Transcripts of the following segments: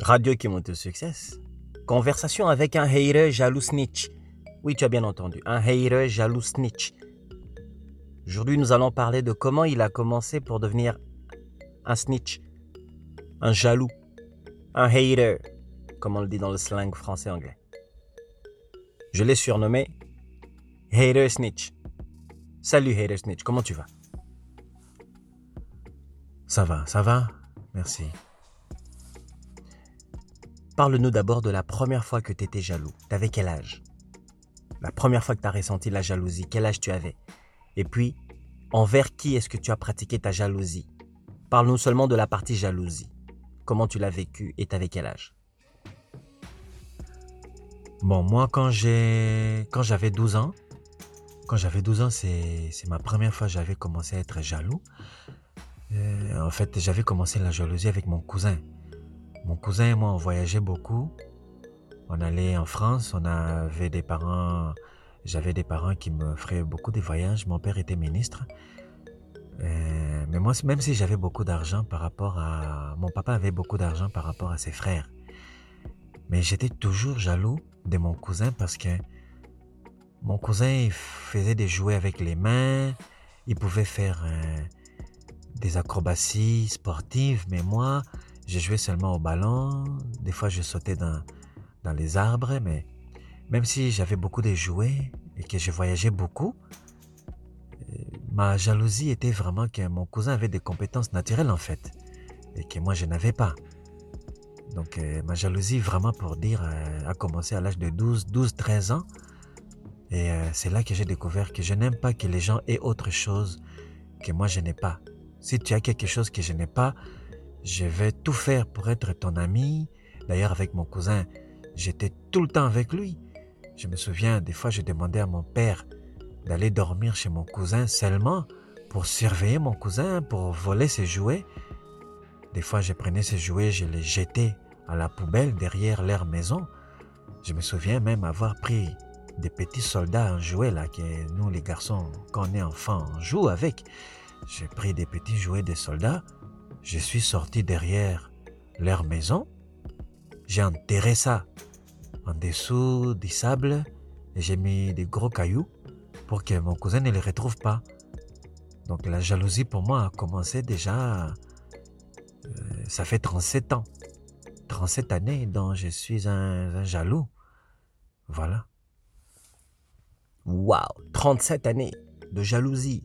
Radio qui monte au succès. Conversation avec un hater jaloux snitch. Oui, tu as bien entendu, un hater jaloux snitch. Aujourd'hui, nous allons parler de comment il a commencé pour devenir un snitch, un jaloux, un hater, comme on le dit dans le slang français-anglais. Je l'ai surnommé Hater Snitch. Salut Hater Snitch, comment tu vas? Ça va, ça va, merci. Parle-nous d'abord de la première fois que tu étais jaloux. T'avais quel âge? La première fois que tu as ressenti la jalousie, quel âge tu avais? Et puis, envers qui est-ce que tu as pratiqué ta jalousie? Parle-nous seulement de la partie jalousie. Comment tu l'as vécu et t'avais quel âge? Bon, moi, quand j'ai, quand j'avais 12 ans, quand j'avais 12 ans, c'est, c'est ma première fois que j'avais commencé à être jaloux. Euh, en fait, j'avais commencé la jalousie avec mon cousin. Mon cousin et moi, on voyageait beaucoup. On allait en France, on avait des parents, j'avais des parents qui me feraient beaucoup de voyages. Mon père était ministre. Euh, mais moi, même si j'avais beaucoup d'argent par rapport à... Mon papa avait beaucoup d'argent par rapport à ses frères. Mais j'étais toujours jaloux de mon cousin parce que mon cousin il faisait des jouets avec les mains, il pouvait faire euh, des acrobaties sportives, mais moi, je jouais seulement au ballon. Des fois, je sautais dans, dans les arbres, mais même si j'avais beaucoup de jouets et que je voyageais beaucoup, euh, ma jalousie était vraiment que mon cousin avait des compétences naturelles en fait, et que moi je n'avais pas. Donc euh, ma jalousie vraiment pour dire euh, a commencé à l'âge de 12, 12, 13 ans. Et c'est là que j'ai découvert que je n'aime pas que les gens aient autre chose que moi je n'ai pas. Si tu as quelque chose que je n'ai pas, je vais tout faire pour être ton ami. D'ailleurs, avec mon cousin, j'étais tout le temps avec lui. Je me souviens, des fois, je demandais à mon père d'aller dormir chez mon cousin seulement pour surveiller mon cousin, pour voler ses jouets. Des fois, je prenais ses jouets, je les jetais à la poubelle derrière leur maison. Je me souviens même avoir pris des petits soldats en jouet là que nous les garçons quand on est enfant on joue avec. J'ai pris des petits jouets de soldats je suis sorti derrière leur maison, j'ai enterré ça en dessous du sable et j'ai mis des gros cailloux pour que mon cousin ne les retrouve pas. Donc la jalousie pour moi a commencé déjà, euh, ça fait 37 ans. 37 années dont je suis un, jaloux. Voilà. Waouh, 37 années de jalousie.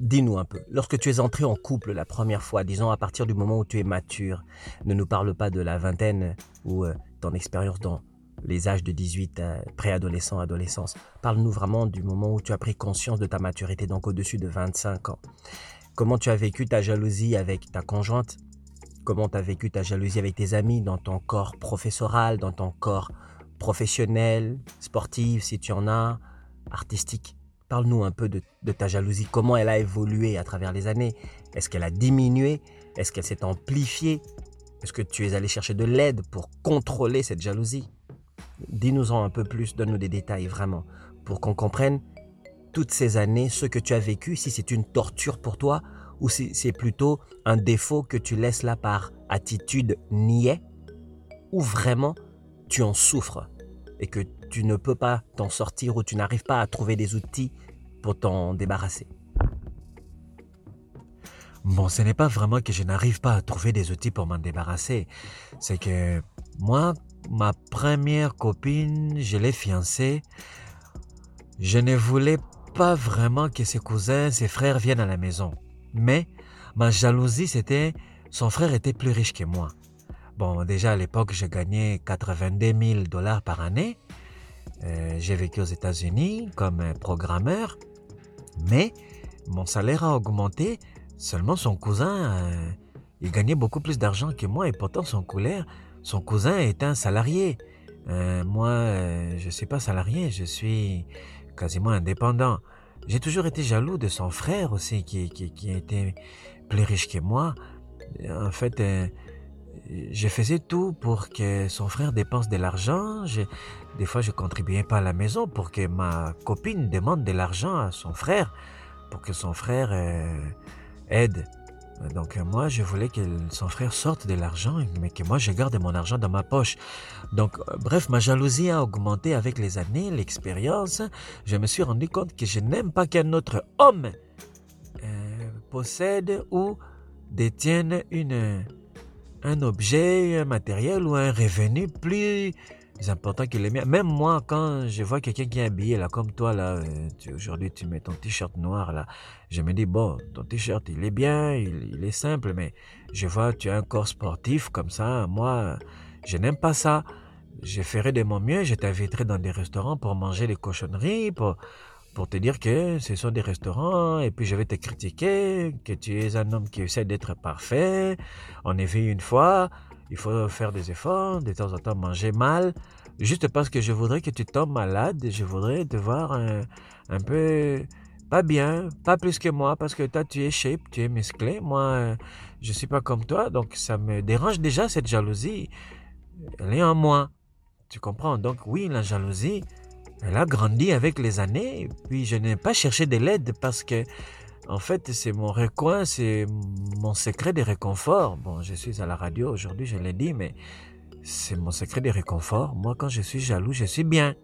Dis-nous un peu, lorsque tu es entré en couple la première fois, disons à partir du moment où tu es mature, ne nous parle pas de la vingtaine ou euh, ton expérience dans les âges de 18, euh, préadolescent, adolescence. Parle-nous vraiment du moment où tu as pris conscience de ta maturité, donc au-dessus de 25 ans. Comment tu as vécu ta jalousie avec ta conjointe? Comment tu as vécu ta jalousie avec tes amis dans ton corps professoral, dans ton corps professionnel, sportif si tu en as, artistique? Parle-nous un peu de, ta jalousie, comment elle a évolué à travers les années? Est-ce qu'elle a diminué? Est-ce qu'elle s'est amplifiée? Est-ce que tu es allé chercher de l'aide pour contrôler cette jalousie? Dis-nous-en un peu plus, donne-nous des détails vraiment, pour qu'on comprenne toutes ces années, ce que tu as vécu, si c'est une torture pour toi ou si c'est plutôt un défaut que tu laisses là par attitude niais, ou vraiment tu en souffres et que tu ne peux pas t'en sortir ou tu n'arrives pas à trouver des outils pour t'en débarrasser Bon, ce n'est pas vraiment que je n'arrive pas à trouver des outils pour m'en débarrasser. C'est que moi, ma première copine, je l'ai fiancée. Je ne voulais pas vraiment que ses cousins, ses frères viennent à la maison. Mais ma jalousie, c'était son frère était plus riche que moi. Bon, déjà à l'époque, je gagnais 82 000 dollars par année. Euh, j'ai vécu aux États-Unis comme programmeur, mais mon salaire a augmenté. Seulement son cousin, euh, il gagnait beaucoup plus d'argent que moi et pourtant son cousin, son cousin est un salarié. Euh, moi, je ne suis pas salarié, je suis quasiment indépendant. J'ai toujours été jaloux de son frère aussi qui, qui, qui était plus riche que moi. En fait, je faisais tout pour que son frère dépense de l'argent. Des fois, je contribuais pas à la maison pour que ma copine demande de l'argent à son frère, pour que son frère euh, aide Donc euh, moi, je voulais que son frère sorte de l'argent, mais que moi, je garde mon argent dans ma poche. Donc, euh, bref, ma jalousie a augmenté avec les années, l'expérience. Je me suis rendu compte que je n'aime pas qu'un autre homme possède ou détienne une, un objet, un matériel ou un revenu plus important que les miens. Même moi, quand je vois quelqu'un qui est habillé là, comme toi là, aujourd'hui tu mets ton t-shirt noir là, je me dis bon, ton t-shirt il est bien, il, est simple, mais je vois tu as un corps sportif comme ça. Moi, je n'aime pas ça. Je ferai de mon mieux, je t'inviterai dans des restaurants pour manger des cochonneries, pour, pour te dire que ce sont des restaurants, et puis je vais te critiquer, que tu es un homme qui essaie d'être parfait. On est vu une fois, il faut faire des efforts, de temps en temps manger mal, juste parce que je voudrais que tu tombes malade, je voudrais te voir un, un peu pas bien, pas plus que moi, parce que toi tu es shape, tu es musclé, moi je suis pas comme toi, donc ça me dérange déjà cette jalousie, elle est en moi, tu comprends. Donc oui, la jalousie, elle a grandi avec les années, puis je n'ai pas cherché de l'aide parce que en fait, c'est mon recoin, c'est mon secret de réconfort. Bon, je suis à la radio aujourd'hui, je l'ai dit, mais c'est mon secret de réconfort. Moi, quand je suis jaloux, je suis bien.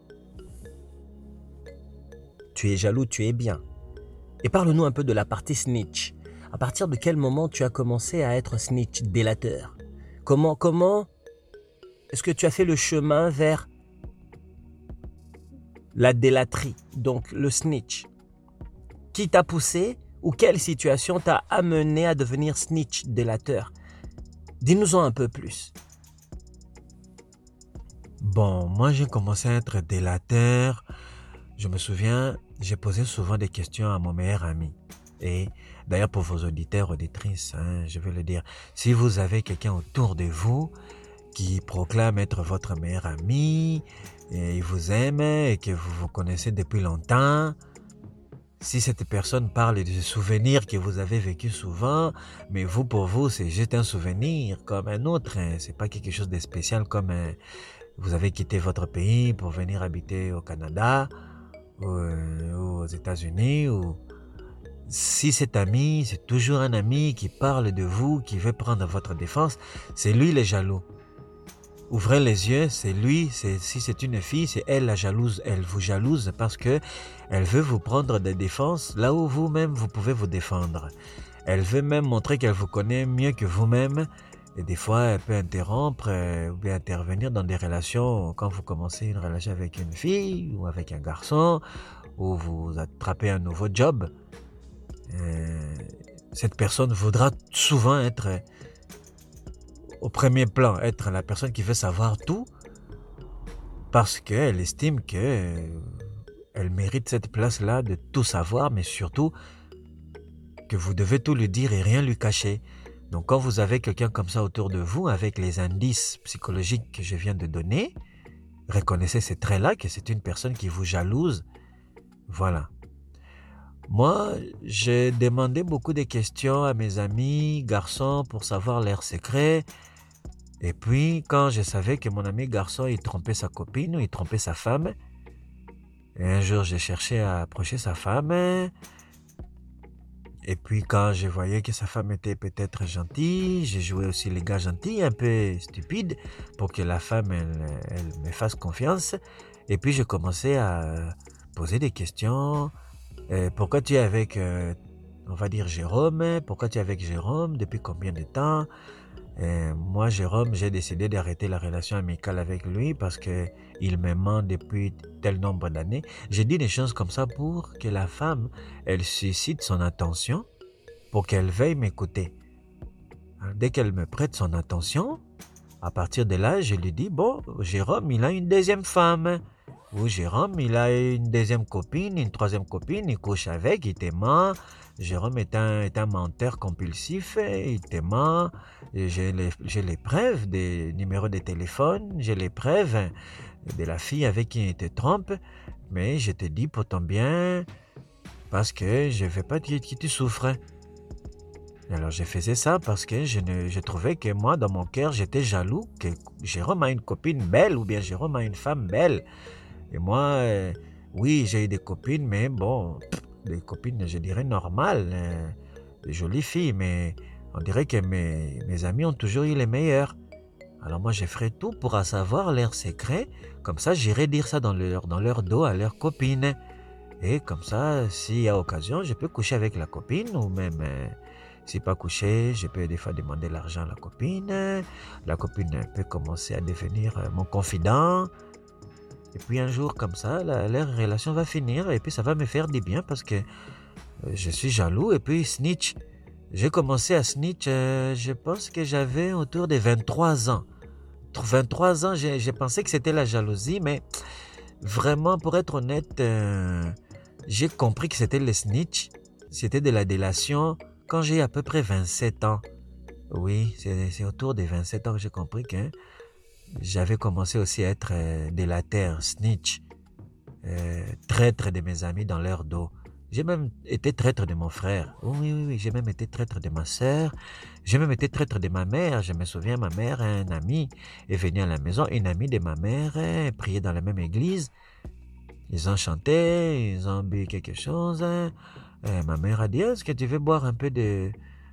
Tu es jaloux, tu es bien. Et parle-nous un peu de la partie snitch. À partir de quel moment tu as commencé à être snitch, délateur? Comment, comment est-ce que tu as fait le chemin vers la délaterie, donc le snitch Qui t'a poussé ou quelle situation t'a amené à devenir snitch délateur? Dis-nous-en un peu plus. Bon, moi j'ai commencé à être délateur. Je me souviens, j'ai posé souvent des questions à mon meilleur ami. Et d'ailleurs pour vos auditeurs, auditrices, hein, je vais le dire, si vous avez quelqu'un autour de vous qui proclame être votre meilleur ami, et il vous aime et que vous vous connaissez depuis longtemps, si cette personne parle de souvenirs que vous avez vécu souvent, mais vous, pour vous, c'est juste un souvenir comme un autre. Hein. C'est pas quelque chose de spécial comme vous avez quitté votre pays pour venir habiter au Canada ou, euh, aux États-Unis ou si cet ami, c'est toujours un ami qui parle de vous, qui veut prendre votre défense, c'est lui le jaloux. Ouvrez les yeux, c'est lui, si c'est une fille, c'est elle la jalouse. Elle vous jalouse parce que elle veut vous prendre des défenses là où vous-même vous pouvez vous défendre. Elle veut même montrer qu'elle vous connaît mieux que vous-même. Et des fois, elle peut interrompre euh, ou intervenir dans des relations quand vous commencez une relation avec une fille ou avec un garçon ou vous attrapez un nouveau job. Euh, cette personne voudra souvent être au premier plan, être la personne qui veut savoir tout, parce qu'elle estime que elle mérite cette place-là de tout savoir, mais surtout que vous devez tout lui dire et rien lui cacher. Donc quand vous avez quelqu'un comme ça autour de vous, avec les indices psychologiques que je viens de donner, reconnaissez ces traits-là, que c'est une personne qui vous jalouse. Voilà. Moi, j'ai demandé beaucoup de questions à mes amis garçons pour savoir leurs secrets. Et puis, quand je savais que mon ami garçon, il trompait sa copine ou il trompait sa femme, et un jour, j'ai cherché à approcher sa femme. Et puis, quand je voyais que sa femme était peut-être gentille, j'ai joué aussi les gars gentils, un peu stupides, pour que la femme, elle, me fasse confiance. Et puis, j'ai commencé à poser des questions. Euh, pourquoi tu es avec, euh, on va dire, Jérôme? Pourquoi tu es avec Jérôme? Depuis combien de temps? Moi, Jérôme, j'ai décidé d'arrêter la relation amicale avec lui parce que il me ment depuis tel nombre d'années. J'ai dit des choses comme ça pour que la femme, elle suscite son attention, pour qu'elle veuille m'écouter. Dès qu'elle me prête son attention, à partir de là, je lui dis, bon, Jérôme, il a une deuxième femme. Ou Jérôme, il a une deuxième copine, une troisième copine, il couche avec, il te ment. Jérôme est un, est un menteur compulsif, il te ment. J'ai les, les preuves des numéros de téléphone, j'ai les preuves de la fille avec qui il te trompe, mais je te dis pour ton bien, parce que je ne veux pas que, tu souffres. Alors je faisais ça parce que je, ne, je trouvais que moi, dans mon cœur, j'étais jaloux que Jérôme a une copine belle ou bien Jérôme a une femme belle. Et moi, euh, oui, j'ai eu des copines, mais bon, des copines, je dirais normales, euh, des jolies filles, mais On dirait que mes, amis ont toujours eu les meilleurs. Alors moi, je ferai tout pour savoir leurs secrets. Comme ça, j'irai dire ça dans leur, dans leur dos à leurs copines. Et comme ça, s'il y a occasion, je peux coucher avec la copine ou même, euh, si pas coucher, je peux des fois demander l'argent à la copine. La copine peut commencer à devenir mon confident. Et puis un jour comme ça, leur relation va finir et puis ça va me faire du bien parce que euh, je suis jaloux et puis snitch. J'ai commencé à snitch, euh, je pense que j'avais autour de 23 ans. 23 ans, j'ai pensé que c'était la jalousie, mais vraiment, pour être honnête, euh, j'ai compris que c'était le snitch. C'était de la délation quand j'ai à peu près 27 ans. Oui, c'est autour des 27 ans que j'ai compris que j'avais commencé aussi à être euh, délateur, snitch, euh, traître de mes amis dans leur dos. J'ai même été traître de mon frère. Oui, oui, oui, j'ai même été traître de ma sœur. J'ai même été traître de ma mère. Je me souviens, ma mère, un ami est venu à la maison. Une amie de ma mère euh, priait dans la même église. Ils ont chanté, ils ont bu quelque chose. Euh, ma mère a dit, est-ce que tu veux boire un peu de,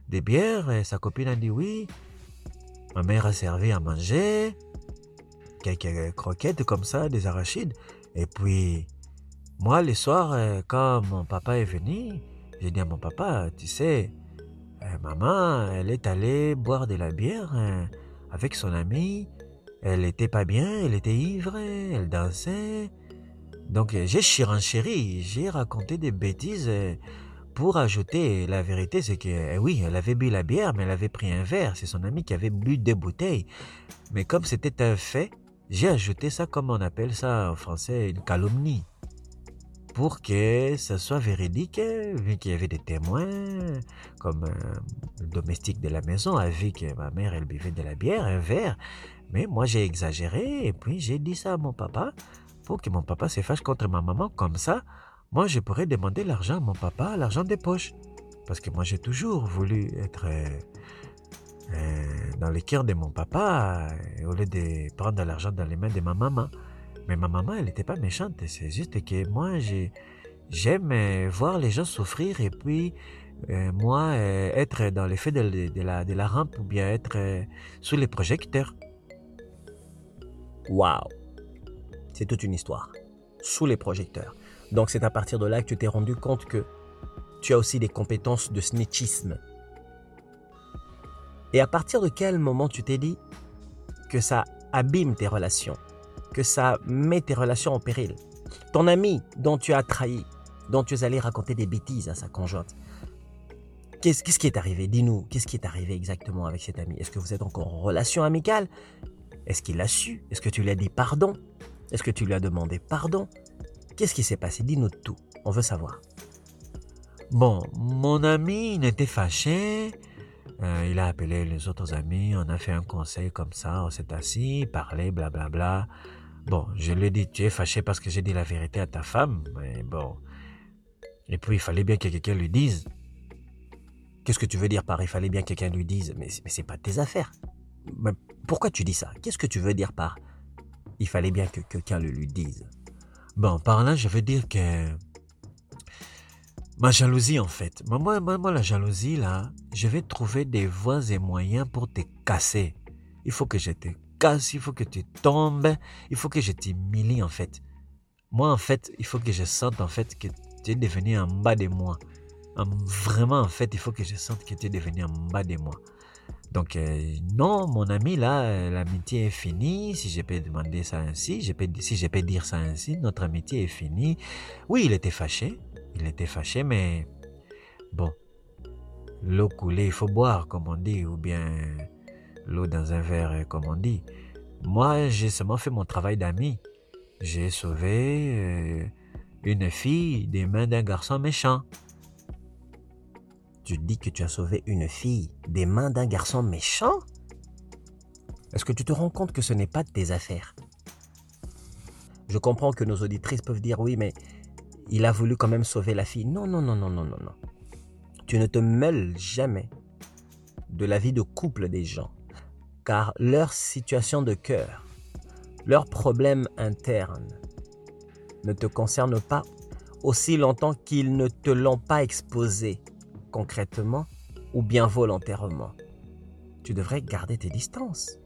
de bière? Sa copine a dit oui. Ma mère a servi à manger croquettes comme ça, des arachides. Et puis, moi, le soir, euh, quand mon papa est venu, j'ai dit à mon papa, tu sais, euh, maman, elle est allée boire de la bière euh, avec son ami. Elle était pas bien, elle était ivre, elle dansait. Donc j'ai chirenchéri, j'ai raconté des bêtises pour ajouter la vérité, c'est que oui, elle avait bu la bière, mais elle avait pris un verre. C'est son ami qui avait bu deux bouteilles. Mais comme c'était un fait, j'ai ajouté ça comme on appelle ça en français une calomnie. Pour que ça soit véridique, vu qu'il y avait des témoins, comme le domestique de la maison a vu que ma mère, elle buvait de la bière, un verre. Mais moi, j'ai exagéré et puis j'ai dit ça à mon papa pour que mon papa se fâche contre ma maman. Comme ça, moi, je pourrais demander l'argent à mon papa, l'argent des poches. Parce que moi, j'ai toujours voulu être euh, dans le cœur de mon papa au lieu de prendre l'argent dans les mains de ma maman. Mais ma maman, elle n'était pas méchante. C'est juste que moi, j'aime euh, voir les gens souffrir et puis euh, moi, être dans l'effet de, de, la, de la rampe ou bien être sous les projecteurs. Waouh! C'est toute une histoire. Sous les projecteurs. Donc c'est à partir de là que tu t'es rendu compte que tu as aussi des compétences de snitchisme. Et à partir de quel moment tu t'es dit que ça abîme tes relations, que ça met tes relations en péril? Ton ami dont tu as trahi, dont tu es allé raconter des bêtises à sa conjointe, qu'est-ce qui est arrivé? Dis-nous, qu'est-ce qui est arrivé exactement avec cet ami? Est-ce que vous êtes encore en relation amicale? Est-ce qu'il l'a su? Est-ce que tu lui as dit pardon? Est-ce que tu lui as demandé pardon? Qu'est-ce qui s'est passé? Dis-nous tout, on veut savoir. Bon, mon ami n'était fâché, euh, il a appelé les autres amis, on a fait un conseil comme ça, on s'est assis, parlé, blablabla. Bla, bla. Bon, je lui ai dit, tu es fâché parce que j'ai dit la vérité à ta femme, mais bon. Et puis, il fallait bien que quelqu'un lui dise. Qu'est-ce que tu veux dire par il fallait bien que quelqu'un lui dise? Mais, mais c'est pas tes affaires. Mais pourquoi tu dis ça? Qu'est-ce que tu veux dire par il fallait bien que quelqu'un le lui dise? Bon, par là, je veux dire que Ma jalousie, en fait. Moi, moi, la jalousie, là, je vais trouver des voies et moyens pour te casser. Il faut que je te casse, il faut que tu tombes, il faut que je t'humilie, en fait. Moi, en fait, il faut que je sente, en fait, que tu es devenu en bas de moi. Vraiment, en fait, il faut que je sente que tu es devenu en bas de moi. Donc, euh, non, mon ami, là, l'amitié est finie. Si je peux demander ça ainsi, si je peux dire ça ainsi, notre amitié est finie. Oui, il était fâché. Il était fâché, mais bon, l'eau coulée, il faut boire, comme on dit, ou bien l'eau dans un verre, comme on dit. Moi, j'ai seulement fait mon travail d'ami. J'ai sauvé euh, une fille des mains d'un garçon méchant. Tu dis que tu as sauvé une fille des mains d'un garçon méchant? Est-ce que tu te rends compte que ce n'est pas tes affaires? Je comprends que nos auditrices peuvent dire oui, mais il a voulu quand même sauver la fille. Non, non, non, non, non, non, non. Tu ne te mêles jamais de la vie de couple des gens, car leur situation de cœur, leurs problèmes internes ne te concernent pas aussi longtemps qu'ils ne te l'ont pas exposé concrètement ou bien volontairement. Tu devrais garder tes distances.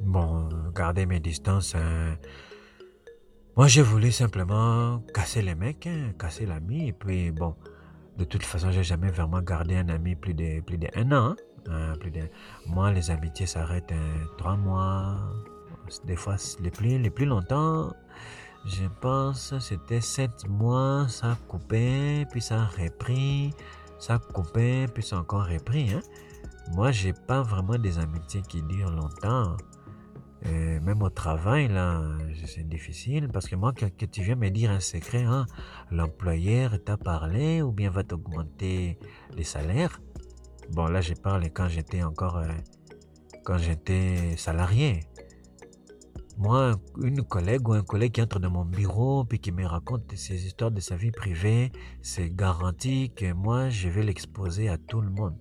Bon, garder mes distances. hein. Moi, j'ai voulu simplement casser les mecs, hein, casser l'ami. Et puis, bon, de toute façon, j'ai jamais vraiment gardé un ami plus de plus d'un an. hein. Hein, plus de... Moi, les amitiés s'arrêtent trois mois. Des fois, les plus, les plus longtemps, je pense, c'était sept mois. Ça coupé, puis ça a repris. Ça coupé, puis ça encore repris. Hein. Moi, j'ai pas vraiment des amitiés qui durent longtemps. Euh, même au travail, là, c'est difficile parce que moi, que, que tu viens me dire un secret, hein, l'employeur t'a parlé ou bien va t'augmenter les salaires? Bon, là, je parle quand j'étais encore, euh, quand j'étais salarié. Moi, une collègue ou un collègue qui entre dans mon bureau puis qui me raconte ses histoires de sa vie privée, c'est garanti que moi, je vais l'exposer à tout le monde.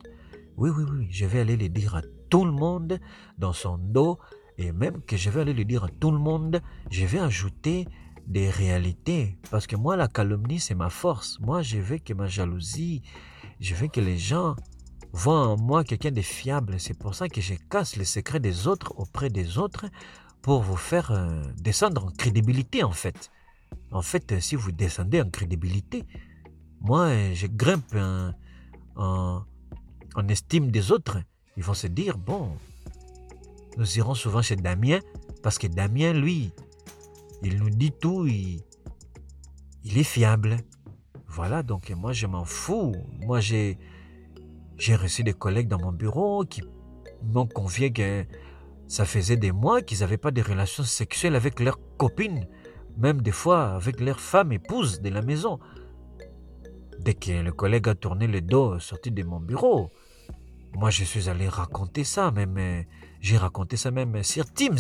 Oui, oui, oui, je vais aller le dire à tout le monde dans son dos et même que je vais aller le dire à tout le monde, je vais ajouter des réalités. Parce que moi, la calomnie, c'est ma force. Moi, je veux que ma jalousie, je veux que les gens voient en moi quelqu'un de fiable. C'est pour ça que je casse les secrets des autres auprès des autres pour vous faire euh, descendre en crédibilité, en fait. En fait, euh, si vous descendez en crédibilité, moi, euh, je grimpe en, en, en estime des autres. Ils vont se dire, bon, nous irons souvent chez Damien parce que Damien, lui, il nous dit tout, il, est fiable. Voilà, donc moi je m'en fous. Moi j'ai reçu des collègues dans mon bureau qui m'ont confié que ça faisait des mois qu'ils n'avaient pas de relations sexuelles avec leurs copines, même des fois avec leur femme épouse de la maison. Dès que le collègue a tourné le dos sorti de mon bureau, moi je suis allé raconter ça, même euh, j'ai raconté ça même sur Teams,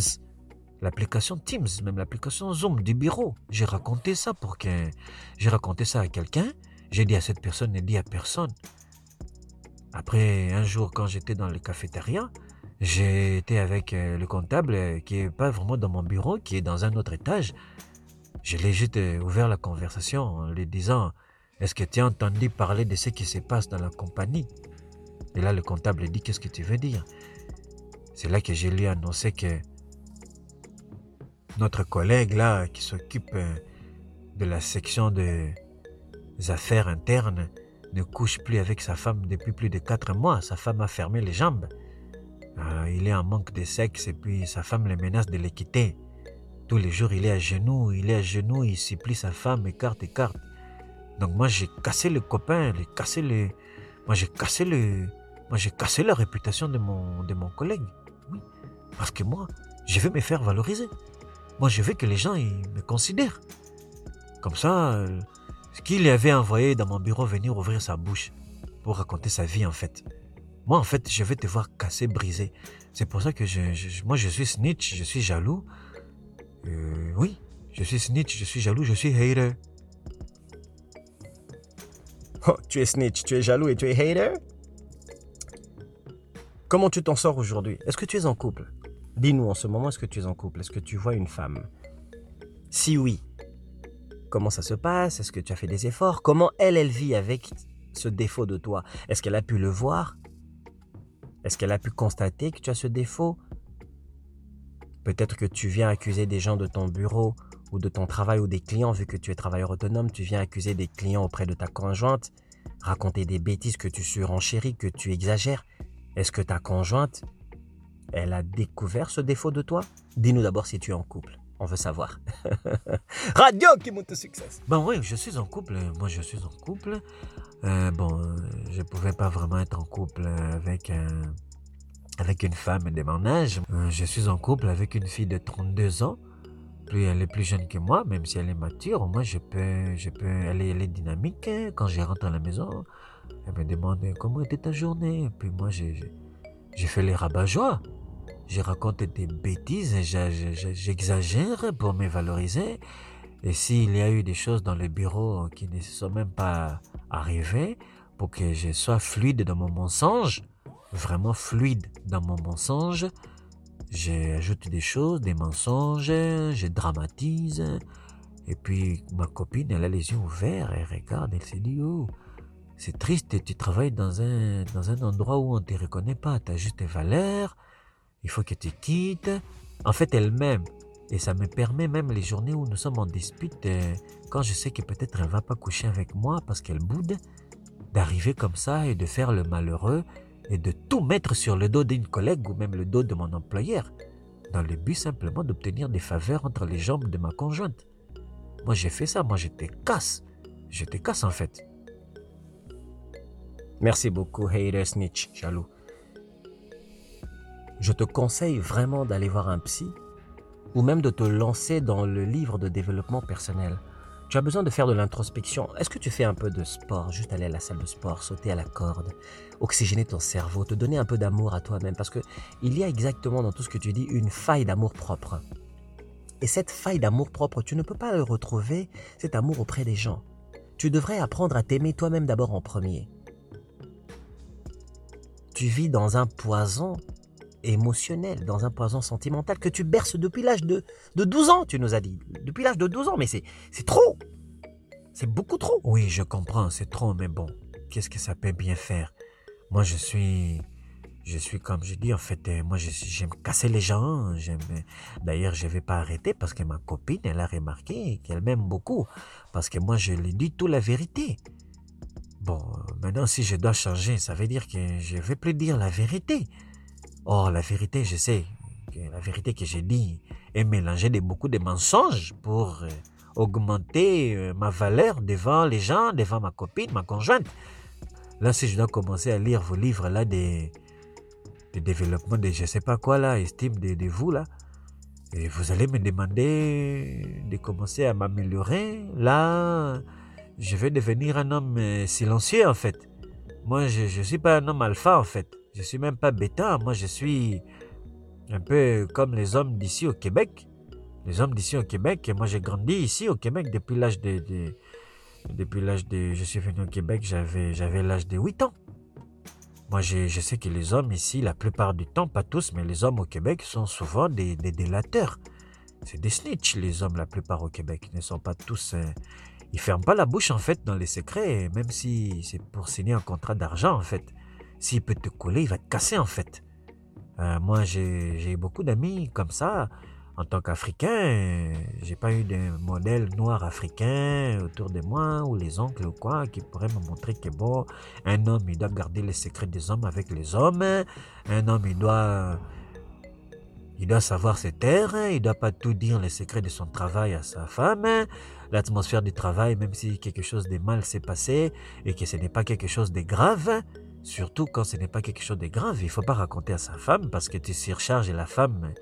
l'application Teams, même l'application Zoom du bureau. J'ai raconté ça pour que j'ai raconté ça à quelqu'un. J'ai dit à cette personne et dit à personne. Après un jour, quand j'étais dans le cafétéria, été avec euh, le comptable euh, qui est pas vraiment dans mon bureau, qui est dans un autre étage. Je l'ai juste ouvert la conversation en lui disant Est-ce que tu as entendu parler de ce qui se passe dans la compagnie? Et là, le comptable dit Qu'est-ce que tu veux dire? C'est là que je lui ai annoncé que notre collègue là qui s'occupe euh, de la section des affaires internes ne couche plus avec sa femme depuis plus de quatre mois. Sa femme a fermé les jambes. Euh, il est en manque de sexe et puis sa femme le menace de le quitter. Tous les jours, il est à genoux, il est à genoux, il supplie sa femme, écarte, écarte. Donc moi, j'ai cassé le copain, j'ai cassé le... Moi, j'ai cassé le... Moi, j'ai cassé la réputation de mon, de mon collègue. Oui. Parce que moi, je veux me faire valoriser. Moi, je veux que les gens ils me considèrent. Comme ça, euh, ce qu'il avait envoyé dans mon bureau venir ouvrir sa bouche pour raconter sa vie, en fait. Moi, en fait, je vais te voir casser, brisé. C'est pour ça que je- moi, je suis snitch, je suis jaloux. Euh, oui, je suis snitch, je suis jaloux, je suis hater. Oh, tu es snitch, tu es jaloux et tu es hater? Comment tu t'en sors aujourd'hui? Est-ce que tu es en couple? Dis-nous en ce moment, est-ce que tu es en couple? Est-ce que tu vois une femme? Si oui, comment ça se passe? Est-ce que tu as fait des efforts? Comment elle, elle vit avec ce défaut de toi? Est-ce qu'elle a pu le voir? Est-ce qu'elle a pu constater que tu as ce défaut? Peut-être que tu viens accuser des gens de ton bureau ou de ton travail ou des clients, vu que tu es travailleur autonome, tu viens accuser des clients auprès de ta conjointe, raconter des bêtises que tu surenchéris, que tu exagères. Est-ce que ta conjointe, elle a découvert ce défaut de toi? Dis-nous d'abord si tu es en couple. On veut savoir. Radio qui monte au succès. Ben oui, je suis en couple. Moi, je suis en couple. Euh, bon, euh, je pouvais pas vraiment être en couple avec avec une femme de mon âge. Euh, je suis en couple avec une fille de 32 ans. Puis elle est plus jeune que moi, même si elle est mature. Moi, je peux, je peux, elle est, elle est dynamique. hein. Quand je rentre à la maison, elle me demande comment était ta journée? Puis moi, j'ai, j'ai- j'ai fait les rabat-joie. Je raconte des bêtises, j'exagère pour me valoriser. Et s'il y a eu des choses dans le bureau qui ne sont même pas arrivées, pour que je sois fluide dans mon mensonge, vraiment fluide dans mon mensonge, j'ajoute des choses, des mensonges, je dramatise. Et puis ma copine, elle a les yeux ouverts, elle regarde, elle se dit, oh, c'est triste tu travailles dans un, dans un endroit où on ne te reconnaît pas. Tu as juste tes valeurs. Il faut que tu quittes. En fait, elle m'aime. Et ça me permet même les journées où nous sommes en dispute, euh, quand je sais que peut-être elle va pas coucher avec moi parce qu'elle boude, d'arriver comme ça et de faire le malheureux et de tout mettre sur le dos d'une collègue ou même le dos de mon employeur, dans le but simplement d'obtenir des faveurs entre les jambes de ma conjointe. Moi j'ai fait ça, moi j'étais casse. J'étais casse en fait. Merci beaucoup, hater snitch, jaloux. Je te conseille vraiment d'aller voir un psy ou même de te lancer dans le livre de développement personnel. Tu as besoin de faire de l'introspection. Est-ce que tu fais un peu de sport, juste aller à la salle de sport, sauter à la corde, oxygéner ton cerveau, te donner un peu d'amour à toi-même? Parce que il y a exactement dans tout ce que tu dis une faille d'amour propre. Et cette faille d'amour propre, tu ne peux pas le retrouver, cet amour auprès des gens. Tu devrais apprendre à t'aimer toi-même d'abord en premier. Tu vis dans un poison émotionnel, dans un poison sentimental que tu berces depuis l'âge de, de 12 ans, tu nous as dit. Depuis l'âge de 12 ans, mais c'est, trop. C'est beaucoup trop. Oui, je comprends, c'est trop, mais bon, qu'est-ce que ça peut bien faire? Moi, je suis, je suis comme je dis, en fait, euh, moi, j'aime casser les gens. J'aime. D'ailleurs, je vais pas arrêter parce que ma copine, elle a remarqué qu'elle m'aime beaucoup, parce que moi, je lui dis toute la vérité. Bon, maintenant, si je dois changer, ça veut dire que je vais plus dire la vérité. Or, la vérité, je sais, la vérité que j'ai dit est mélangée de beaucoup de mensonges pour euh, augmenter euh, ma valeur devant les gens, devant ma copine, ma conjointe. Là, si je dois commencer à lire vos livres là des, développements de je sais pas quoi là, estime de, de vous là, et vous allez me demander de commencer à m'améliorer. Là, je vais devenir un homme euh, silencieux en fait. Moi, je ne suis pas un homme alpha en fait. Je suis même pas bêta, moi je suis un peu comme les hommes d'ici au Québec. Les hommes d'ici au Québec, moi j'ai grandi ici au Québec depuis l'âge de, depuis l'âge de je suis venu au Québec, j'avais j'avais l'âge de 8 ans. Moi je, je, sais que les hommes ici, la plupart du temps, pas tous, mais les hommes au Québec sont souvent des, des délateurs. C'est des snitch les hommes la plupart au Québec. Ils ne sont pas tous euh, ils ferment pas la bouche en fait dans les secrets, même si c'est pour signer un contrat d'argent en fait. S'il peut te coller, il va te casser en fait. Euh, moi, j'ai beaucoup d'amis comme ça. En tant qu'Africain, j'ai pas eu de modèle noir africain autour de moi ou les oncles ou quoi qui pourraient me montrer que bon, un homme il doit garder les secrets des hommes avec les hommes. Un homme il doit il doit savoir se taire, il doit pas tout dire les secrets de son travail à sa femme. L'atmosphère du travail, même si quelque chose de mal s'est passé et que ce n'est pas quelque chose de grave, Surtout quand ce n'est pas quelque chose de grave, il ne faut pas raconter à sa femme parce que tu surcharges la femme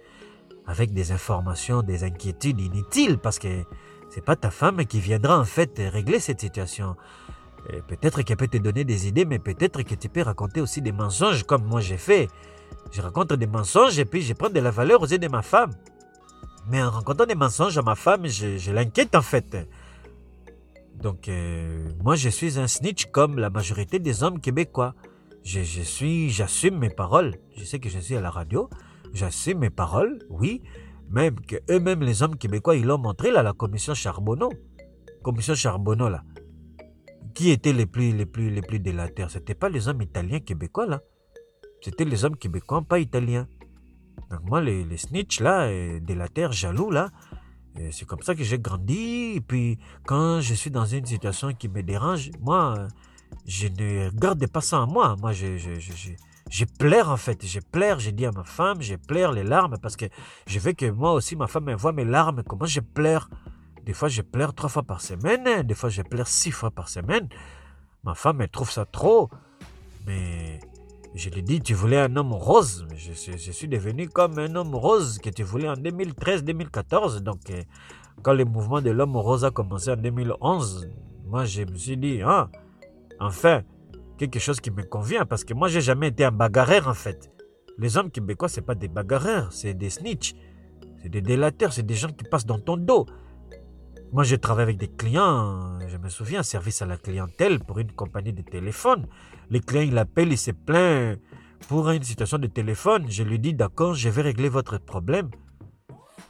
avec des informations, des inquiétudes inutiles parce que c'est pas ta femme qui viendra en fait régler cette situation. Peut-être qu'elle peut te donner des idées, mais peut-être que tu peux raconter aussi des mensonges comme moi j'ai fait. Je raconte des mensonges et puis je prends de la valeur aux yeux de ma femme. Mais en racontant des mensonges à ma femme, je l'inquiète en fait. Donc, euh, moi, je suis un snitch comme la majorité des hommes québécois. Je, suis, j'assume mes paroles. Je sais que je suis à la radio. J'assume mes paroles, oui. Même que eux-mêmes, les hommes québécois, ils l'ont montré là, la commission Charbonneau. Commission Charbonneau, là. Qui étaient les plus, les plus, les plus délateurs? C'était pas les hommes italiens québécois, là. C'était les hommes québécois, pas italiens. Donc, moi, les, les snitch, là, délateurs, jaloux, là, c'est comme ça que j'ai grandi. Et puis, quand je suis dans une situation qui me dérange, moi, je ne garde pas ça en moi. Moi, je, je, je, je, pleure en fait. Je pleure, je dis à ma femme, je pleure les larmes parce que je veux que moi aussi, ma femme me voit mes larmes, comment je pleure. Des fois, je pleure trois fois par semaine. Des fois, je pleure six fois par semaine. Ma femme, trouve ça trop. Mais je lui dis, tu voulais un homme rose. Je, je, suis devenu comme un homme rose que tu voulais en 2013-2014. Donc, euh, quand le mouvement de l'homme rose a commencé en 2011, moi, je me suis dit, ah, enfin, quelque chose qui me convient. Parce que moi, j'ai jamais été un bagarreur, en fait. Les hommes québécois, c'est pas des bagarreurs, c'est des snitch. C'est des délateurs, c'est des gens qui passent dans ton dos. Moi, je travaille avec des clients, je me souviens, service à la clientèle pour une compagnie de téléphone. Les clients, il appelle, il se plaint pour une situation de téléphone. Je lui dis, d'accord, je vais régler votre problème.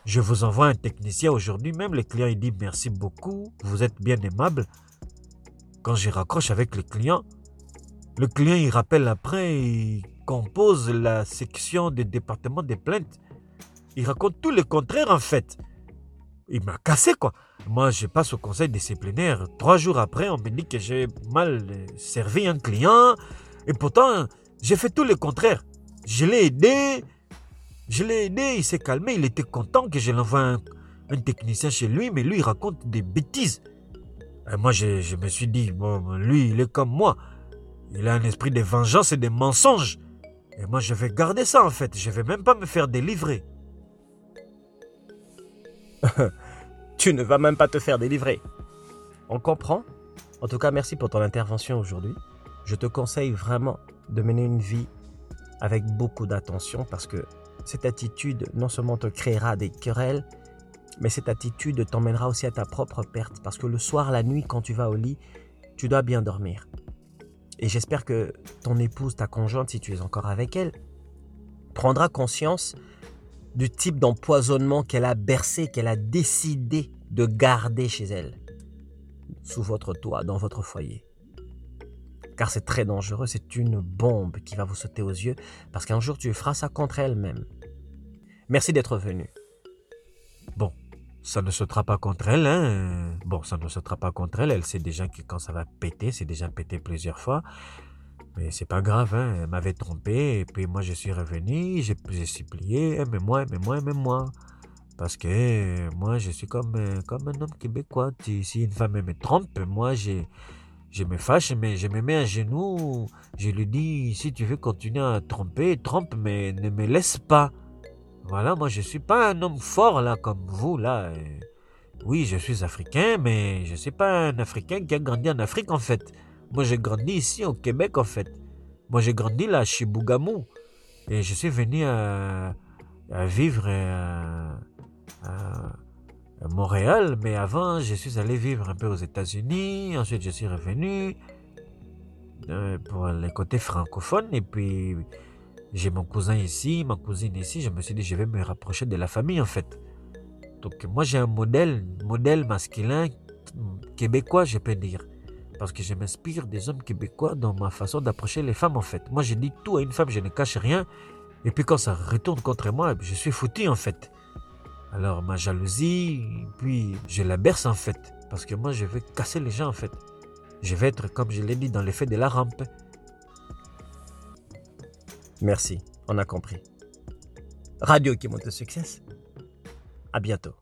Je vous envoie un technicien aujourd'hui même. Le client, il dit, merci beaucoup, vous êtes bien aimable. Quand je raccroche avec le client, Le client, il rappelle après, il compose la section du département des plaintes. Il raconte tout le contraire en fait. Il m'a cassé quoi. Moi, je passe au conseil disciplinaire. Trois jours après, on me dit que j'ai mal servi un client. Et pourtant, j'ai fait tout le contraire. Je l'ai aidé. Je l'ai aidé, il s'est calmé. Il était content que je l'envoie un, un, technicien chez lui, mais lui, il raconte des bêtises. Et moi, je, je me suis dit, bon, lui, il est comme moi. Il a un esprit de vengeance et de mensonges. Et moi, je vais garder ça en fait. Je vais même pas me faire délivrer. tu ne vas même pas te faire délivrer. On comprend En tout cas, merci pour ton intervention aujourd'hui. Je te conseille vraiment de mener une vie avec beaucoup d'attention parce que cette attitude non seulement te créera des querelles, mais cette attitude t'emmènera aussi à ta propre perte parce que le soir, la nuit, quand tu vas au lit, tu dois bien dormir. Et j'espère que ton épouse, ta conjointe, si tu es encore avec elle, prendra conscience du type d'empoisonnement qu'elle a bercé, qu'elle a décidé de garder chez elle, sous votre toit, dans votre foyer. Car c'est très dangereux, c'est une bombe qui va vous sauter aux yeux, parce qu'un jour tu feras ça contre elle-même. Merci d'être venu. Ça ne sautera pas contre elle. Hein. Bon, ça ne sautera pas contre elle. Elle sait déjà que quand ça va péter, c'est déjà pété plusieurs fois. Mais c'est pas grave, hein. elle m'avait trompé. Et puis moi, je suis revenu, j'ai supplié, aimez-moi, aimez-moi, aimez-moi. Parce que moi, je suis comme, comme un homme québécois. Si une femme me trompe, moi, je, je me fâche, mais je me mets à genoux. Je lui dis, si tu veux continuer à tromper, trompe, mais ne me laisse pas. Voilà, moi je suis pas un homme fort là comme vous là. Oui, je suis africain, mais je ne suis pas un Africain qui a grandi en Afrique en fait. Moi j'ai grandi ici au Québec en fait. Moi j'ai grandi là chez Bougamou. Et je suis venu à, vivre à, Montréal, mais avant je suis allé vivre un peu aux États-Unis. Ensuite je suis revenu euh, pour les côtés francophones et puis j'ai mon cousin ici, ma cousine ici. Je me suis dit, je vais me rapprocher de la famille en fait. Donc moi j'ai un modèle, modèle masculin québécois, je peux dire. Parce que je m'inspire des hommes québécois dans ma façon d'approcher les femmes en fait. Moi je dis tout à une femme, je ne cache rien. Et puis quand ça retourne contre moi, je suis foutu en fait. Alors ma jalousie, puis je la berce en fait. Parce que moi je vais casser les gens en fait. Je vais être, comme je l'ai dit, dans l'effet de la rampe. Merci, on a compris. Radio qui monte le succès. À bientôt.